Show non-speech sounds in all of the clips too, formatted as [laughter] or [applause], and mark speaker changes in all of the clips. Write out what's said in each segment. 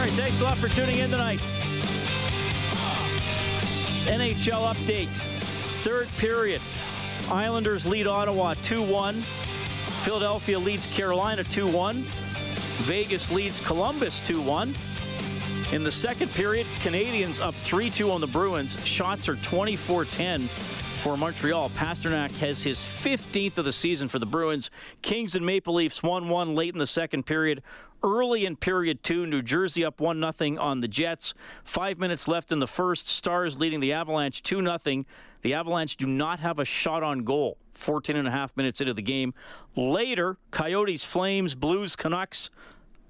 Speaker 1: All right, thanks a lot for tuning in tonight. NHL update. Third period. Islanders lead Ottawa 2 1. Philadelphia leads Carolina 2 1. Vegas leads Columbus 2 1. In the second period, Canadiens up 3 2 on the Bruins. Shots are 24 10 for Montreal. Pastrnak has his 15th of the season for the Bruins. Kings and Maple Leafs 1 1 late in the second period. Early in period two, New Jersey up 1 0 on the Jets. Five minutes left in the first. Stars leading the Avalanche 2 0. The Avalanche do not have a shot on goal. 14 and a half minutes into the game. Later, Coyotes, Flames, Blues, Canucks,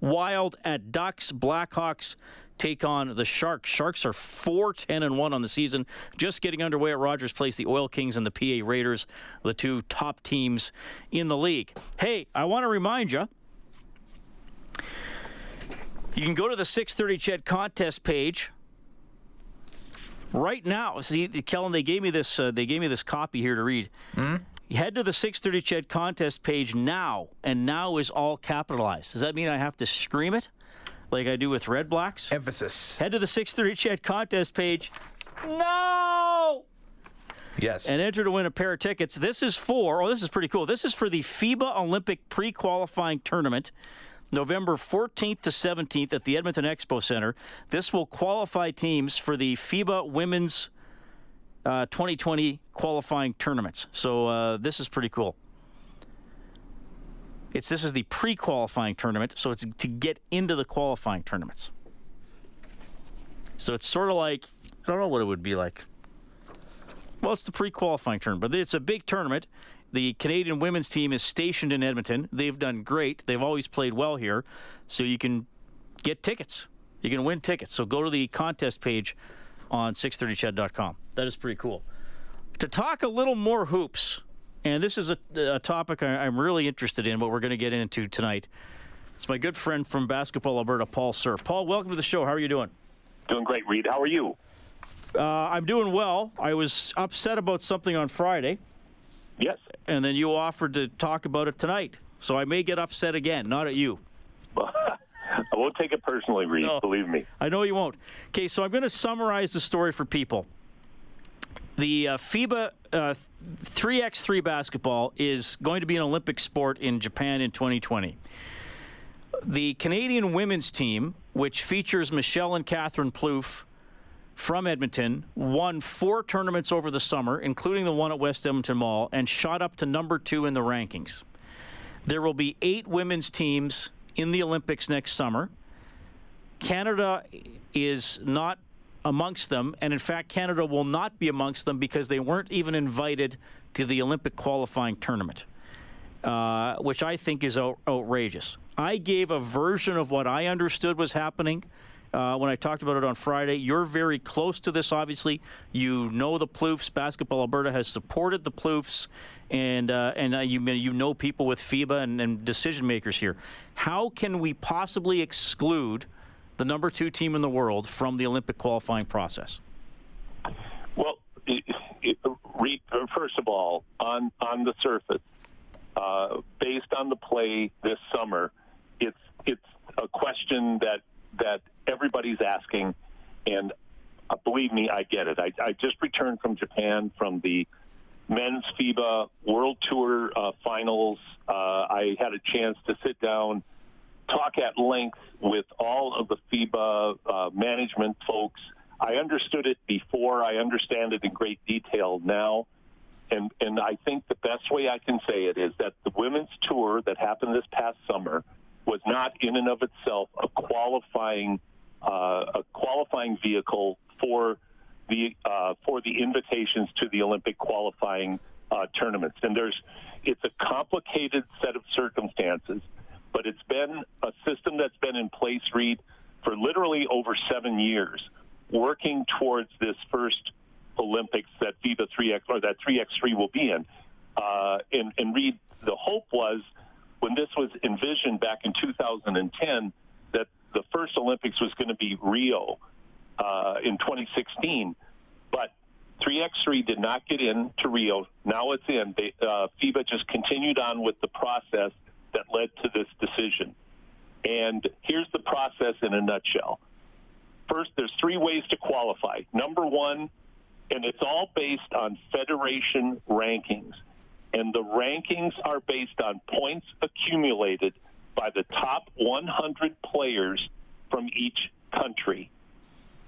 Speaker 1: Wild at Ducks, Blackhawks take on the Sharks. Sharks are 4 10 and 1 on the season. Just getting underway at Rogers Place, the Oil Kings and the PA Raiders, the two top teams in the league. Hey, I want to remind you you can go to the 630 Ched contest page right now. See, Kellen, they gave me this. Uh, they gave me this copy here to read. You head to the 630 Ched contest page now, and now is all capitalized. Does that mean I have to scream it like I do with Redblacks?
Speaker 2: Emphasis.
Speaker 1: Head to the 630 Ched contest page. No!
Speaker 2: Yes.
Speaker 1: and enter to win a pair of tickets. This is for, oh, this is pretty cool. This is for the FIBA Olympic pre qualifying tournament, November 14th to 17th at the Edmonton Expo Center. This will qualify teams for the FIBA Women's uh, 2020 qualifying tournaments. So uh, this is pretty cool. It's this is the pre-qualifying tournament, so it's to get into the qualifying tournaments. So it's sort of like I don't know what it would be like. Well, it's the pre-qualifying tournament, but it's a big tournament. The Canadian women's team is stationed in Edmonton. They've done great. They've always played well here, so you can get tickets. You can win tickets. So go to the contest page on 630ched.com. That is pretty cool. To talk a little more hoops, and this is a, a topic I, I'm really interested in, what we're going to get into tonight. It's my good friend from Basketball Alberta, Paul Sir. Paul, welcome to the show. How are you doing?
Speaker 3: Doing great, Reed. How are you?
Speaker 1: Uh, I'm doing well. I was upset about something on Friday,
Speaker 3: Yes.
Speaker 1: and then you offered to talk about it tonight. So I may get upset again, not at you. [laughs]
Speaker 3: I won't take it personally, Reed.
Speaker 1: No.
Speaker 3: Believe me.
Speaker 1: I know you won't. Okay, so I'm going to summarize the story for people. The uh, FIBA uh, 3x3 basketball is going to be an Olympic sport in Japan in 2020. The Canadian women's team, which features Michelle and Katherine Plouffe from Edmonton, won four tournaments over the summer, including the one at West Edmonton Mall, and shot up to number two in the rankings. There will be eight women's teams in the Olympics next summer. Canada is not amongst them, and in fact, Canada will not be amongst them because they weren't even invited to the Olympic qualifying tournament, uh, which I think is out- outrageous. I gave a version of what I understood was happening. Uh, when I talked about it on Friday, you're very close to this. Obviously, you know the Plouffes. Basketball Alberta has supported the Plouffes, and uh, and uh, you you know people with FIBA and, and decision makers here. How can we possibly exclude the number two team in the world from the Olympic qualifying process?
Speaker 3: Well, first of all, on on the surface, uh, based on the play this summer, it's it's a question that that everybody's asking, and uh, believe me, I get it. I, I just returned from Japan from the men's FIBA World Tour uh, finals. Uh, I had a chance to sit down talk at length with all of the FIBA uh, management folks. I understood it before. I understand it in great detail now. And, and I think the best way I can say it is that the women's tour that happened this past summer was not in and of itself a qualifying uh, a qualifying vehicle for the uh, for the invitations to the Olympic qualifying uh, tournaments. And there's it's a complicated set of circumstances, but it's been a system that's been in place, Reed, for literally over seven years, working towards this first Olympics that FIBA 3x or that 3x3 will be in. Uh, and, and Reed, the hope was when this was envisioned back in 2010 that the first Olympics was going to be Rio uh, in 2016, but 3x3 did not get into Rio. Now it's in. They, uh, FIBA just continued on with the process that led to this decision. And here's the process in a nutshell. First, there's three ways to qualify. Number one, and it's all based on federation rankings. And the rankings are based on points accumulated by the top 100 players from each country.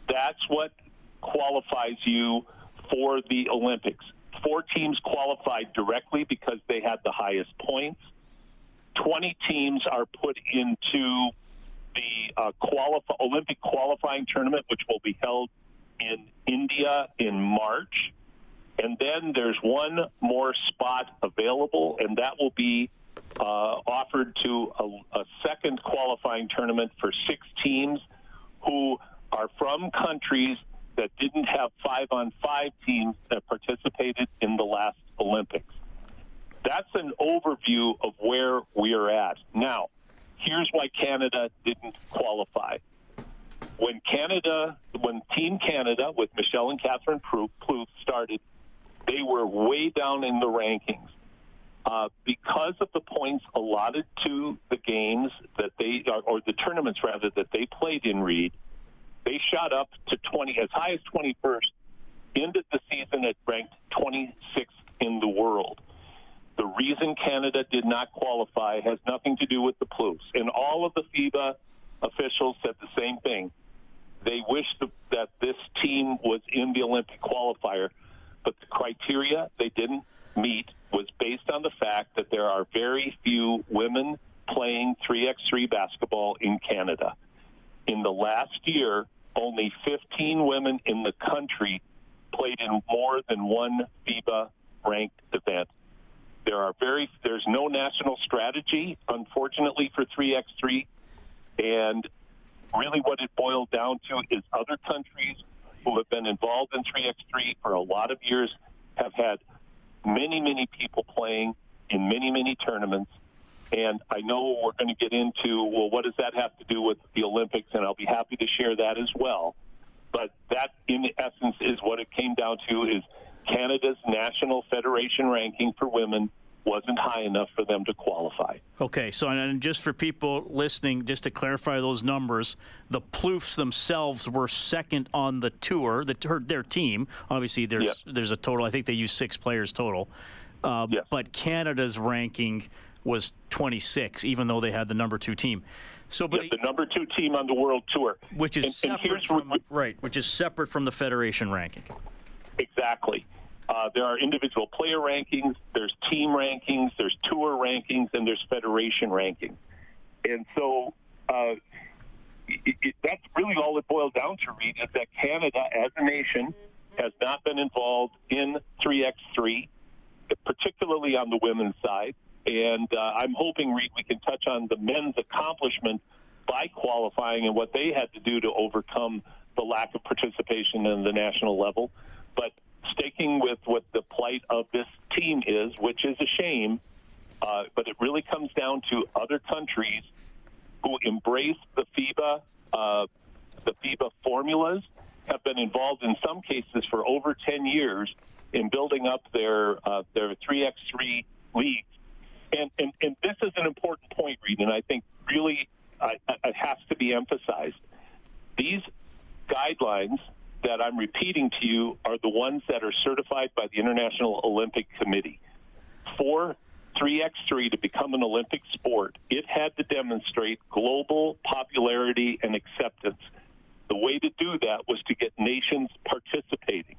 Speaker 3: That's what qualifies you for the Olympics. Four teams qualified directly because they had the highest points. 20 teams are put into the uh, qualif- Olympic qualifying tournament, which will be held in India in March. And then there's one more spot available, and that will be uh, offered to a, a second qualifying tournament for six teams who are from countries that didn't have five on five teams that participated in the last Olympics. That's an overview of where we are at. Now, here's why Canada didn't qualify when Canada, when Team Canada with Michelle and Katherine Plouffe started, they were way down in the rankings. Uh, because of the points allotted to the games that they, or, the tournaments rather, that they played in Reed, they shot up to 20, as high as 21st, ended the season at ranked 26th in the world. The reason Canada did not qualify has nothing to do with the Plouffes. And all of the FIBA officials said the same thing. They wished that this team was in the Olympic qualifier, but the criteria they didn't meet was based on the fact that there are very few women playing 3x3 basketball in Canada. In the last year, only 15 women in the country played in more than one FIBA ranked event. There are very there's no national strategy, unfortunately, for 3x3, and really what it boiled down to is other countries who have been involved in 3x3 for a lot of years have had many, many people playing in many, many tournaments. And I know we're going to get into, well, what does that have to do with the Olympics? And I'll be happy to share that as well. But that, in essence, is what it came down to is Canada's National Federation ranking for women wasn't high enough for them to qualify.
Speaker 1: Okay, so and just for people listening, just to clarify those numbers, the Plouffes themselves were second on the tour, the, their team. Obviously, there's
Speaker 3: Yep.
Speaker 1: there's a total. I think they used six players total. Uh,
Speaker 3: Yes.
Speaker 1: But Canada's ranking was 26, even though they had the number two team. So, but
Speaker 3: Yeah, the number two team on the world tour.
Speaker 1: which is
Speaker 3: and, and
Speaker 1: separate
Speaker 3: here's
Speaker 1: from right, which is separate from the federation ranking.
Speaker 3: Exactly. Uh, there are individual player rankings, there's team rankings, there's tour rankings, and there's federation rankings. And so uh, it, it, that's really all it boils down to, Reed, is that Canada, as a nation, has not been involved in 3x3, particularly on the women's side. And uh, I'm hoping, Reed, we can touch on the men's accomplishment by qualifying and what they had to do to overcome the lack of participation in the national level. But sticking with what the plight of this team is, which is a shame, uh, but it really comes down to other countries who embrace the FIBA, uh, the FIBA formulas, have been involved in some cases for over 10 years in building up their uh, their 3x3 leagues. And, and, and this is an important point, Reed, and I think really uh, it has to be emphasized. These guidelines that I'm repeating to you are the ones that are certified by the International Olympic Committee. For 3x3 to become an Olympic sport, it had to demonstrate global popularity and acceptance. The way to do that was to get nations participating.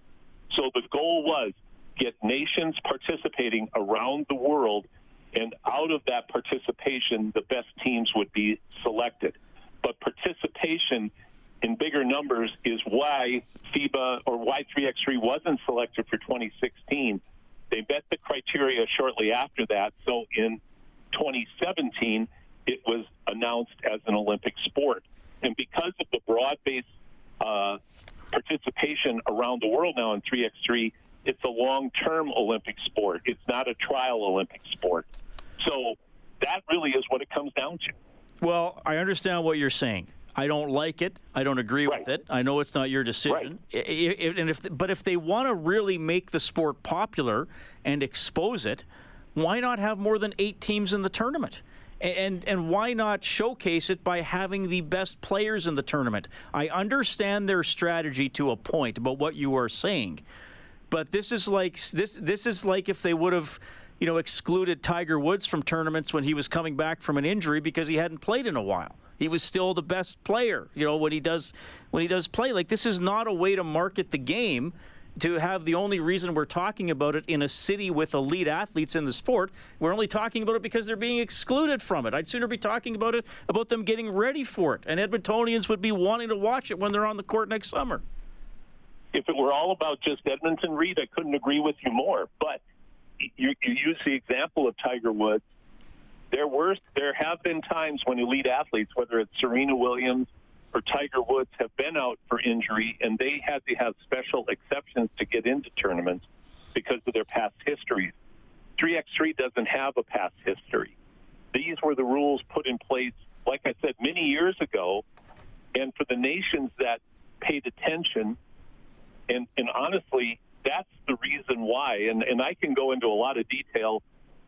Speaker 3: So the goal was get nations participating around the world, and out of that participation, the best teams would be selected. But participation in bigger numbers is why FIBA or why 3x3 wasn't selected for 2016. They met the criteria shortly after that. So in 2017, it was announced as an Olympic sport. And because of the broad based uh, participation around the world now in 3x3, it's a long term Olympic sport. It's not a trial Olympic sport. So that really is what it comes down to.
Speaker 1: Well, I understand what you're saying. I don't like it. I don't agree
Speaker 3: Right.
Speaker 1: with it. I know it's not your decision. I- I- and if, but if they want to really make the sport popular and expose it, why not have more than eight teams in the tournament? And and why not showcase it by having the best players in the tournament? I understand their strategy to a point about what you are saying, but this is like this this is like if they would have you know excluded Tiger Woods from tournaments when he was coming back from an injury because he hadn't played in a while. He was still the best player, you know, when he does when he does play. Like this is not a way to market the game to have the only reason we're talking about it in a city with elite athletes in the sport. We're only talking about it because they're being excluded from it. I'd sooner be talking about it about them getting ready for it. And Edmontonians would be wanting to watch it when they're on the court next summer.
Speaker 3: if it were all about just Edmonton Reed, I couldn't agree with you more. But you, you use the example of Tiger Woods. There were there have been times when elite athletes, whether it's Serena Williams or Tiger Woods, have been out for injury, and they had to have special exceptions to get into tournaments because of their past histories. 3x3 doesn't have a past history. These were the rules put in place, like I said, many years ago, and for the nations that paid attention and and honestly, that's the reason why. And and I can go into a lot of detail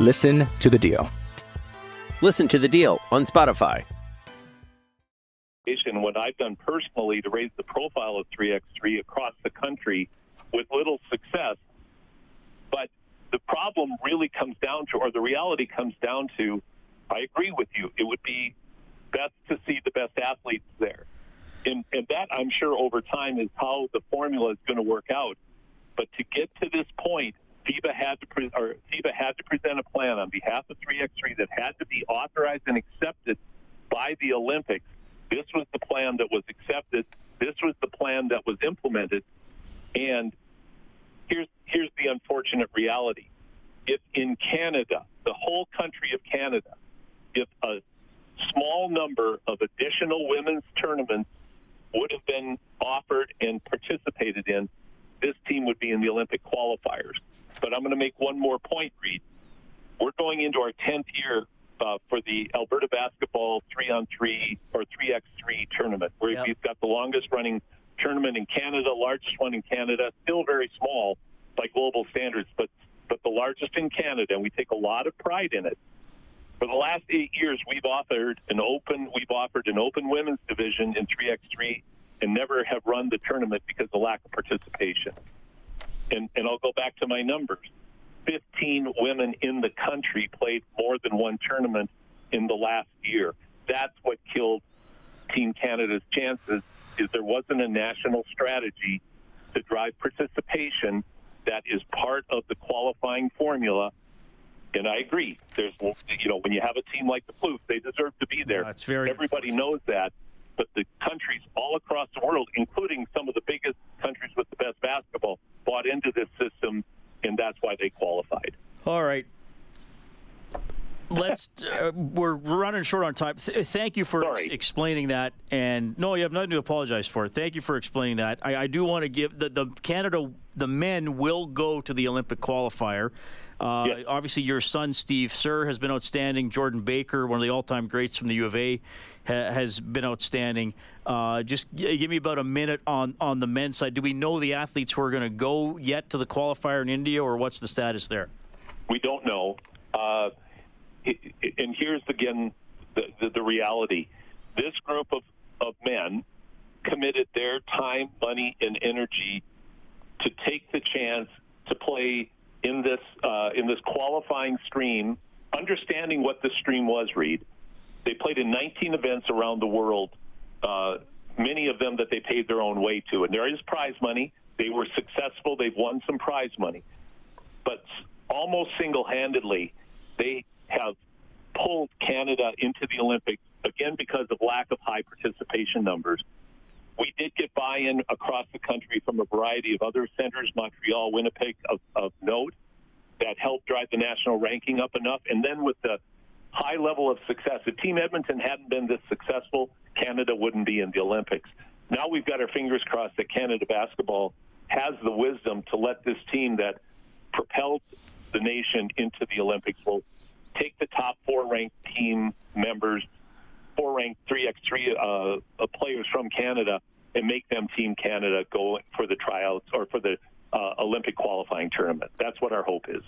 Speaker 4: Listen to The Deal.
Speaker 5: Listen to The Deal on Spotify.
Speaker 3: What I've done personally to raise the profile of 3x3 across the country with little success. But the problem really comes down to, or the reality comes down to, I agree with you. It would be best to see the best athletes there. And, and that, I'm sure, over time is how the formula is going to work out. But to get to this point, FIBA had to pre- or FIBA had to present a plan on behalf of 3x3 that had to be authorized and accepted by the Olympics. This was the plan that was accepted. This was the plan that was implemented. And here's here's the unfortunate reality. If in Canada, the whole country of Canada, if a small number of additional women's tournaments would have been offered and participated in, this team would be in the Olympic qualifiers. But I'm going to make one more point, Reed. We're going into our 10th year uh, for the Alberta basketball three on three or 3x3 tournament, where
Speaker 1: Yep.
Speaker 3: we've got the longest running tournament in Canada, largest one in Canada, still very small by global standards, but but the largest in Canada, and we take a lot of pride in it. For the last eight years, we've offered an open we've offered an open women's division in 3x3, and never have run the tournament because of lack of participation. And and I'll go back to my numbers. 15 women in the country played more than one tournament in the last year. That's what killed Team Canada's chances. Is there wasn't a national strategy to drive participation that is part of the qualifying formula. And I agree. There's, you know, when you have a team like the Plouffes, they deserve to be there.
Speaker 1: That's very
Speaker 3: Everybody knows that. But the countries all across the world, including some of the biggest countries with the best basketball, bought into this system, and that's why they qualified.
Speaker 1: All right. Let's. [laughs] Uh, we're running short on time. Th- thank you for ex- explaining that. And no, you have nothing to apologize for. Thank you for explaining that. I, I do want to give the, the Canada. The men will go to the Olympic qualifier. Uh. Obviously, your son Steve Sir has been outstanding. Jordan Baker, one of the all-time greats from the U of A, ha- has been outstanding. Uh, just g- give me about a minute on on the men's side. Do we know the athletes who are going to go yet to the qualifier in India, or what's the status there?
Speaker 3: We don't know. Uh, and here's again the, the, the reality: this group of, of men committed their time, money, and energy to take the chance to play in this uh, in this qualifying stream, understanding what this stream was. Reed, they played in 19 events around the world, uh, many of them that they paid their own way to, and there is prize money. They were successful. They've won some prize money, but almost single-handedly, they have pulled Canada into the Olympics again because of lack of high participation numbers. We did get buy-in across the country from a variety of other centers, Montreal, Winnipeg, of, of note, that helped drive the national ranking up enough. And then with the high level of success, if Team Edmonton hadn't been this successful, Canada wouldn't be in the Olympics. Now we've got our fingers crossed that Canada basketball has the wisdom to let this team that propelled the nation into the Olympics will take the top four ranked team members, four ranked 3x3 uh, uh, players from Canada, and make them Team Canada go for the tryouts or for the uh, Olympic qualifying tournament. That's what our hope is.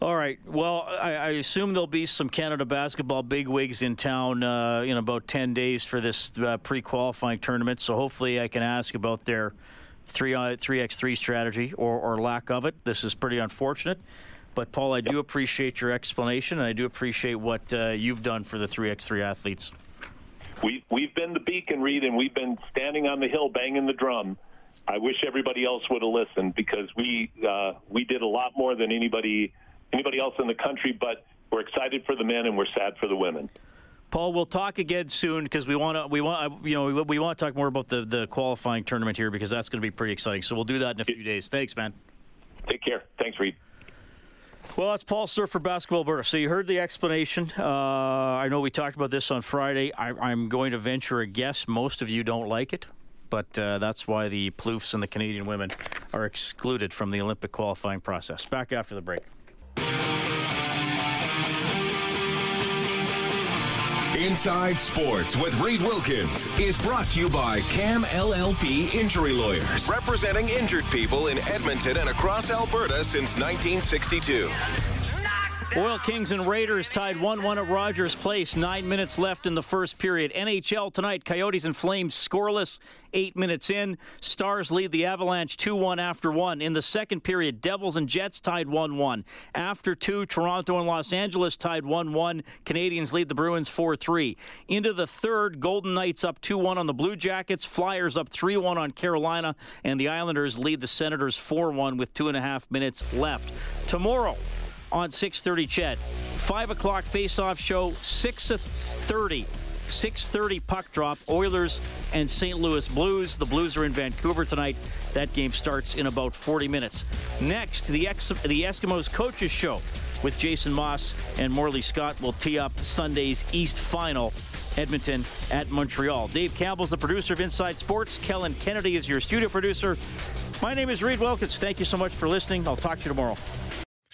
Speaker 1: All right. Well, I, I assume there'll be some Canada basketball bigwigs in town uh, in about 10 days for this uh, pre qualifying tournament. So hopefully I can ask about their 3, uh, 3x3 strategy or, or lack of it. This is pretty unfortunate. But, Paul, I do appreciate your explanation, and I do appreciate what uh, you've done for the 3x3 athletes.
Speaker 3: We, we've been the beacon, Reed, and we've been standing on the hill banging the drum. I wish everybody else would have listened because we uh, we did a lot more than anybody anybody else in the country. But we're excited for the men and we're sad for the women.
Speaker 1: Paul, we'll talk again soon because we want to. We want you know we, we want to talk more about the the qualifying tournament here because that's going to be pretty exciting. So we'll do that in a few days. Thanks, man.
Speaker 3: Take care. Thanks, Reed.
Speaker 1: Well, that's Paul Sir for Basketball Alberta. So you heard the explanation. Uh, I know we talked about this on Friday. I, I'm going to venture a guess. Most of you don't like it, but uh, that's why the Plouffes and the Canadian women are excluded from the Olympic qualifying process. Back after the break.
Speaker 6: Inside Sports with Reed Wilkins is brought to you by Cam LLP Injury Lawyers, representing injured people in Edmonton and across Alberta since 1962.
Speaker 1: Oil Kings and Raiders tied 1 1 at Rogers Place. Nine minutes left in the first period. NHL tonight, Coyotes and Flames scoreless. Eight minutes in. Stars lead the Avalanche 2 1 after one. In the second period, Devils and Jets tied 1 1. After two, Toronto and Los Angeles tied 1 1. Canadiens lead the Bruins 4 3. Into the third, Golden Knights up 2 1 on the Blue Jackets. Flyers up 3 1 on Carolina. And the Islanders lead the Senators 4 1 with two and a half minutes left. Tomorrow, on 6:30 Ched. 5 o'clock face-off show, 6:30. 6:30 puck drop. Oilers and St. Louis Blues. The Blues are in Vancouver tonight. That game starts in about 40 minutes. Next, the Ex- the Eskimos coaches show with Jason Moss and Morley Scott will tee up Sunday's East Final. Edmonton at Montreal. Dave Campbell's the producer of Inside Sports. Kellen Kennedy is your studio producer. My name is Reed Wilkins. Thank you so much for listening. I'll talk to you tomorrow.